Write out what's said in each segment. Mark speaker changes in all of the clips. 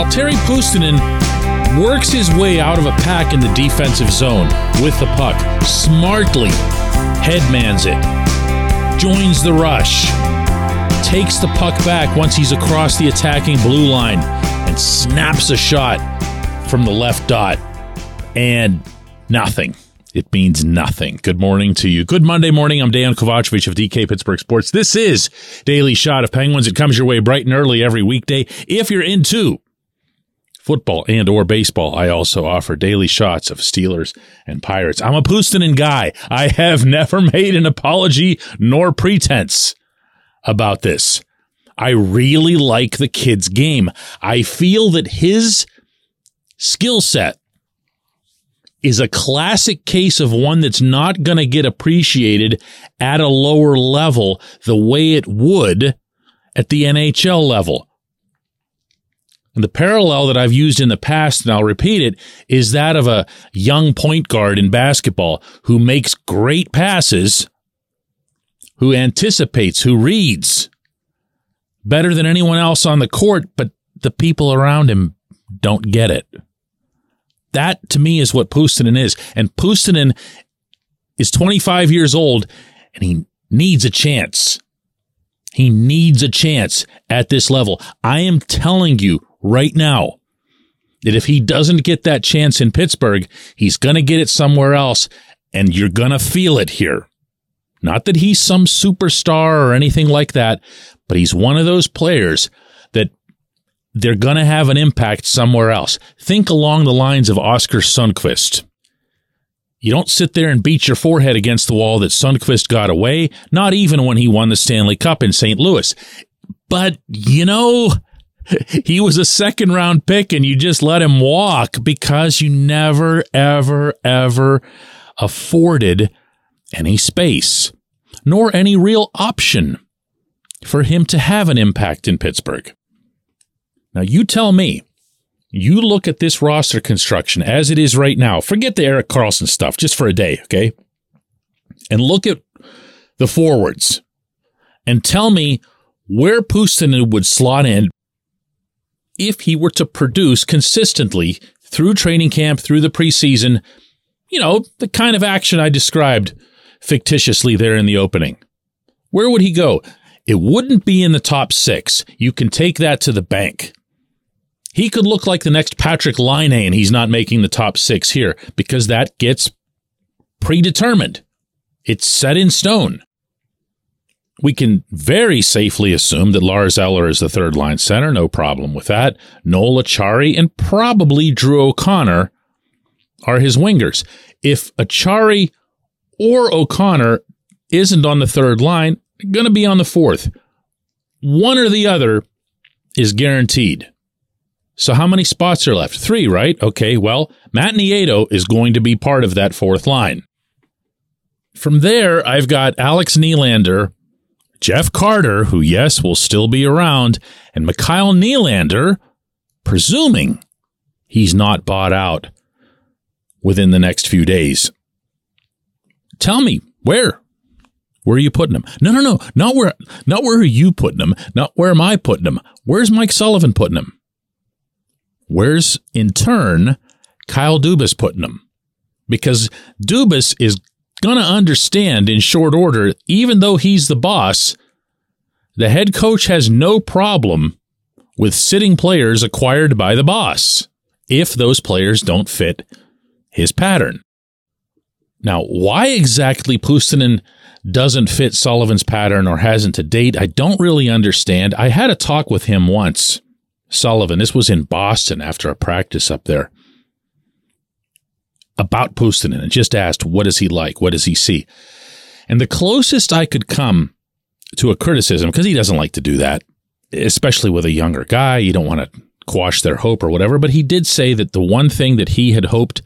Speaker 1: while Terry Puustinen works his way out of a pack in the defensive zone with the puck, smartly headmans it, joins the rush, takes the puck back once he's across the attacking blue line, and snaps a shot from the left dot. And nothing. It means nothing. Good morning to you. Good Monday morning. I'm Dejan Kovacevic of DK Pittsburgh Sports. This is Daily Shot of Penguins. It comes your way bright and early every weekday. If you're into football and or baseball, I also offer daily shots of Steelers and Pirates. I'm a Puustinen guy. I have never made an apology nor pretense about this. I really like the kid's game. I feel that his skill set is a classic case of one that's not going to get appreciated at a lower level the way it would at the NHL level. And the parallel that I've used in the past, and I'll repeat it, is that of a young point guard in basketball who makes great passes, who anticipates, who reads better than anyone else on the court, but the people around him don't get it. That to me is what Puustinen is. And Puustinen is 25 years old and he needs a chance. He needs a chance at this level. I am telling you right now that if he doesn't get that chance in Pittsburgh, he's going to get it somewhere else and you're going to feel it here. Not that he's some superstar or anything like that, but he's one of those players that they're going to have an impact somewhere else. Think along the lines of Oskar Sundqvist. You don't sit there and beat your forehead against the wall that Sundquist got away, not even when he won the Stanley Cup in St. Louis. But, you know, he was a second round pick and you just let him walk because you never, ever, ever afforded any space, nor any real option for him to have an impact in Pittsburgh. Now, you tell me, you look at this roster construction as it is right now, forget the Erik Karlsson stuff just for a day, okay? And look at the forwards and tell me where Puustinen would slot in if he were to produce consistently through training camp, through the preseason, you know, the kind of action I described fictitiously there in the opening. Where would he go? It wouldn't be in the top six. You can take that to the bank. He could look like the next Patrik Laine, and he's not making the top six here because that gets predetermined. It's set in stone. We can very safely assume that Lars Eller is the third line center, no problem with that. Noel Acciari and probably Drew O'Connor are his wingers. If Acciari or O'Connor isn't on the third line, going to be on the fourth. One or the other is guaranteed. So how many spots are left? Three, right? Okay, well, Matt Nieto is going to be part of that fourth line. From there, I've got Alex Nylander, Jeff Carter, who, yes, will still be around, and Mikael Nylander, presuming he's not bought out within the next few days. Tell me, where? Where are you putting him? No, no, no, not where, not where are you putting him? Not where am I putting him? Where's Mike Sullivan putting him? Where's in turn Kyle Dubas putting him? Because Dubas is going to understand in short order, even though he's the boss, the head coach has no problem with sitting players acquired by the boss if those players don't fit his pattern. Now, why exactly Puustinen doesn't fit Sullivan's pattern or hasn't to date, I don't really understand. I had a talk with him once Sullivan. This was in Boston after a practice up there about Puustinen and just asked, what does he like? What does he see? And the closest I could come to a criticism, because he doesn't like to do that, especially with a younger guy, you don't want to quash their hope or whatever, but he did say that the one thing that he had hoped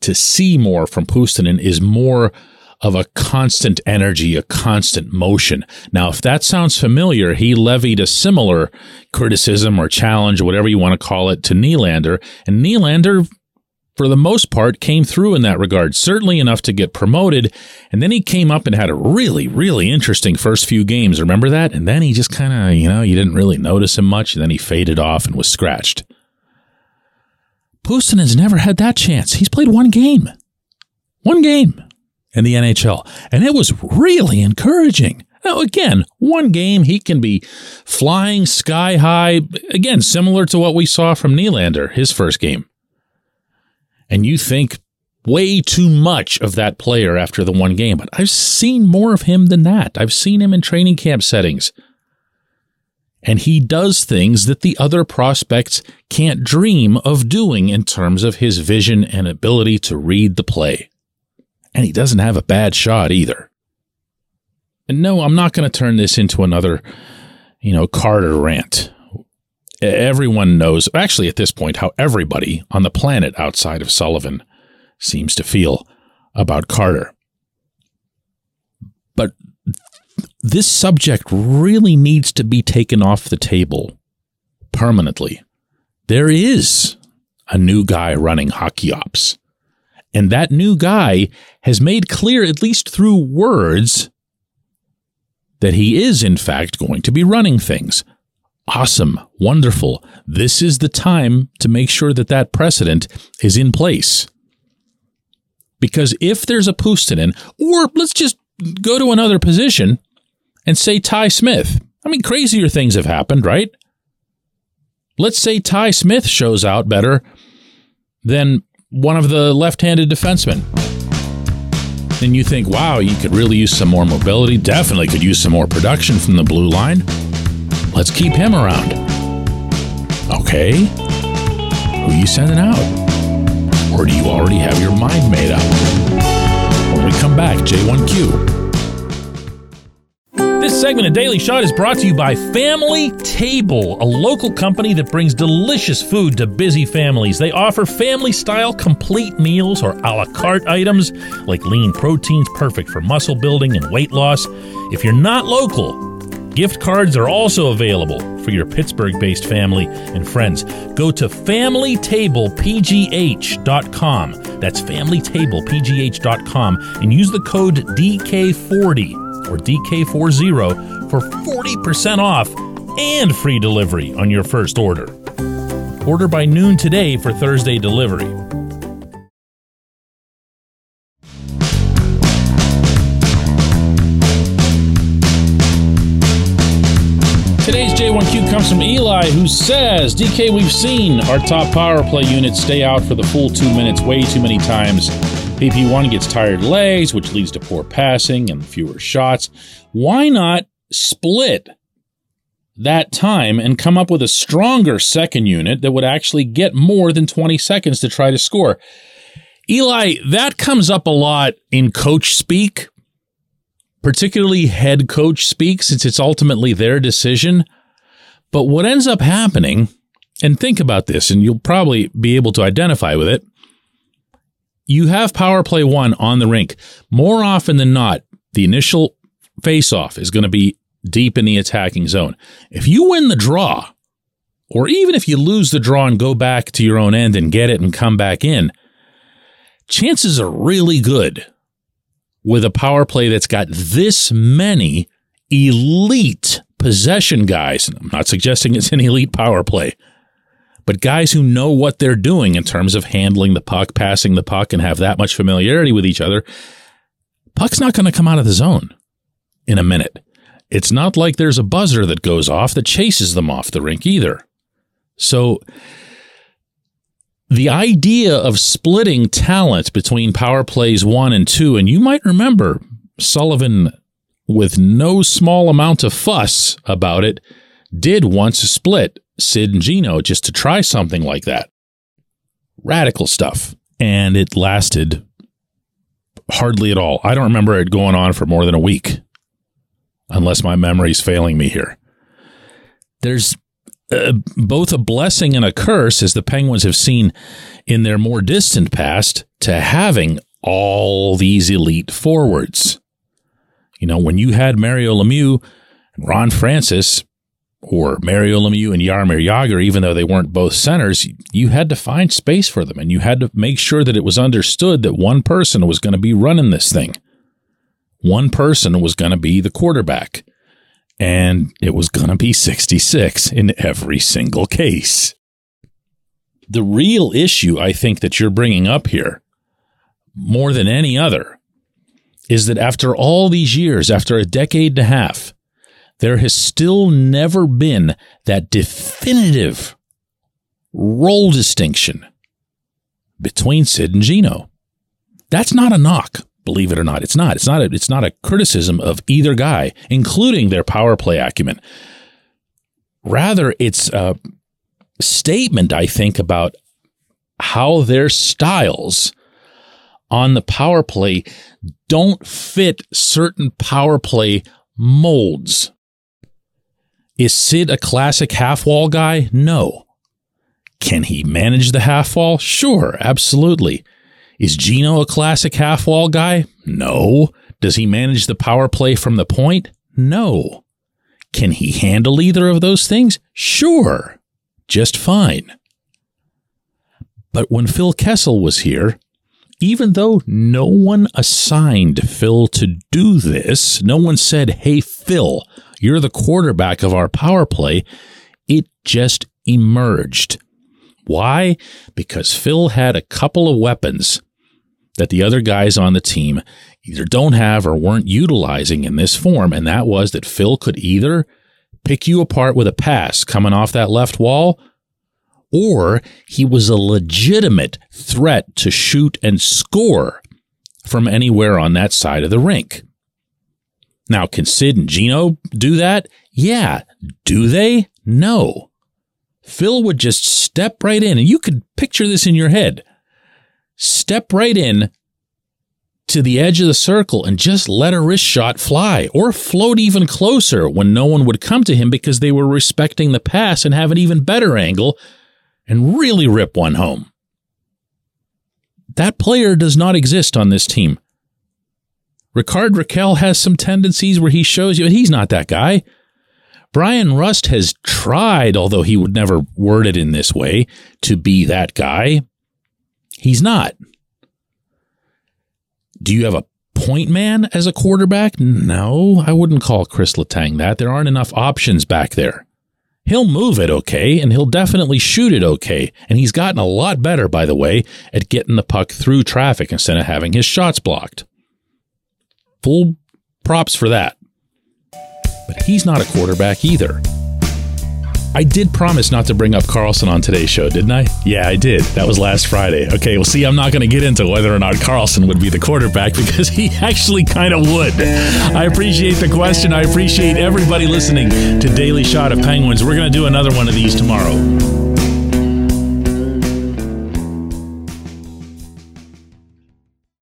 Speaker 1: to see more from Puustinen is more of a constant energy, a constant motion. Now, if that sounds familiar, he levied a similar criticism or challenge, whatever you want to call it, to Nylander. And Nylander, for the most part, came through in that regard, certainly enough to get promoted. And then he came up and had a really, really interesting first few games. Remember that? And then he just kind of, you know, you didn't really notice him much. And then he faded off and was scratched. Pustin has never had that chance. He's played one game. One game in the NHL. And it was really encouraging. Now, again, one game, he can be flying sky high. Again, similar to what we saw from Nylander, his first game. And you think way too much of that player after the one game. But I've seen more of him than that. I've seen him in training camp settings. And he does things that the other prospects can't dream of doing in terms of his vision and ability to read the play. And he doesn't have a bad shot either. And no, I'm not going to turn this into another, you know, Carter rant. Everyone knows, actually, at this point, how everybody on the planet outside of Sullivan seems to feel about Carter. But this subject really needs to be taken off the table permanently. There is a new guy running hockey ops. And that new guy has made clear, at least through words, that he is, in fact, going to be running things. Awesome, wonderful. This is the time to make sure that that precedent is in place. Because if there's a Puustinen, or let's just go to another position and say Ty Smith. I mean, crazier things have happened, right? Let's say Ty Smith shows out better than one of the left handed defensemen. Then you think, wow, you could really use some more mobility. Definitely could use some more production from the blue line. Let's keep him around. Okay. Who you sending out? Or do you already have your mind made up? When we come back, J1Q. This segment of Daily Shot is brought to you by Family Table, a local company that brings delicious food to busy families. They offer family style complete meals or a la carte items like lean proteins perfect for muscle building and weight loss. If you're not local, gift cards are also available for your Pittsburgh based family and friends. Go to FamilyTablePGH.com. That's FamilyTablePGH.com and use the code DK40 or DK40 for 40% off and free delivery on your first order. Order by noon today for Thursday delivery. Comes from Eli, who says, DK, we've seen our top power play units stay out for the full two minutes way too many times PP1 gets tired legs, which leads to poor passing and fewer shots. Why not split that time and come up with a stronger second unit that would actually get more than 20 seconds to try to score? Eli, that comes up a lot in coach speak, particularly head coach speak, since it's ultimately their decision. But what ends up happening, and think about this, and you'll probably be able to identify with it you have power play one on the rink. More often than not, the initial face-off is going to be deep in the attacking zone. If you win the draw, or even if you lose the draw and go back to your own end and get it and come back in, chances are really good with a power play that's got this many elite possession guys. I'm not suggesting it's an elite power play, but guys who know what they're doing in terms of handling the puck, passing the puck, and have that much familiarity with each other, puck's not going to come out of the zone in a minute. It's not like there's a buzzer that goes off that chases them off the rink either. So the idea of splitting talent between power plays one and two, and you might remember Sullivan, with no small amount of fuss about it, did once split Sid and Gino just to try something like that. Radical stuff. And it lasted hardly at all. I don't remember it going on for more than a week, unless my memory's failing me here. There's uh, both a blessing and a curse, as the Penguins have seen in their more distant past, to having all these elite forwards. You know, when you had Mario Lemieux and Ron Francis or Mario Lemieux and Jaromir Jagr, even though they weren't both centers, you had to find space for them and you had to make sure that it was understood that one person was going to be running this thing. One person was going to be the quarterback and it was going to be 66 in every single case. The real issue I think that you're bringing up here, more than any other, is that after all these years, after a decade and a half, there has still never been that definitive role distinction between Sid and Gino. That's not a knock, believe it or not. It's not. It's not a, it's not a criticism of either guy, including their power play acumen. Rather, it's a statement, I think, about how their styles on the power play don't fit certain power play molds. Is Sid a classic half wall guy? No. Can he manage the half wall? Sure, absolutely. Is Gino a classic half wall guy? No. Does he manage the power play from the point? No. Can he handle either of those things? Sure. Just fine. But when Phil Kessel was here, even though no one assigned Phil to do this, no one said, Hey, Phil, you're the quarterback of our power play. It just emerged. Why? Because Phil had a couple of weapons that the other guys on the team either don't have or weren't utilizing in this form. And that was that Phil could either pick you apart with a pass coming off that left wall, or he was a legitimate threat to shoot and score from anywhere on that side of the rink. Now, can Sid and Gino do that? Yeah. Do they? No. Phil would just step right in, and you could picture this in your head. Step right in to the edge of the circle and just let a wrist shot fly or float even closer when no one would come to him because they were respecting the pass and have an even better angle and really rip one home. That player does not exist on this team. Rickard Rakell has some tendencies where he shows you he's not that guy. Bryan Rust has tried, although he would never word it in this way, to be that guy. He's not. Do you have a point man as a quarterback? No, I wouldn't call Chris Letang that. There aren't enough options back there. He'll move it okay, and he'll definitely shoot it okay. And he's gotten a lot better, by the way, at getting the puck through traffic instead of having his shots blocked full props for that. But he's not a quarterback either. I did promise not to bring up Karlsson on today's show, didn't I? Yeah, I did. That was last Friday. Okay, well, see, I'm not going to get into whether or not Karlsson would be the quarterback because he actually kind of would. I appreciate the question. I appreciate everybody listening to Daily Shot of Penguins. We're going to do another one of these tomorrow.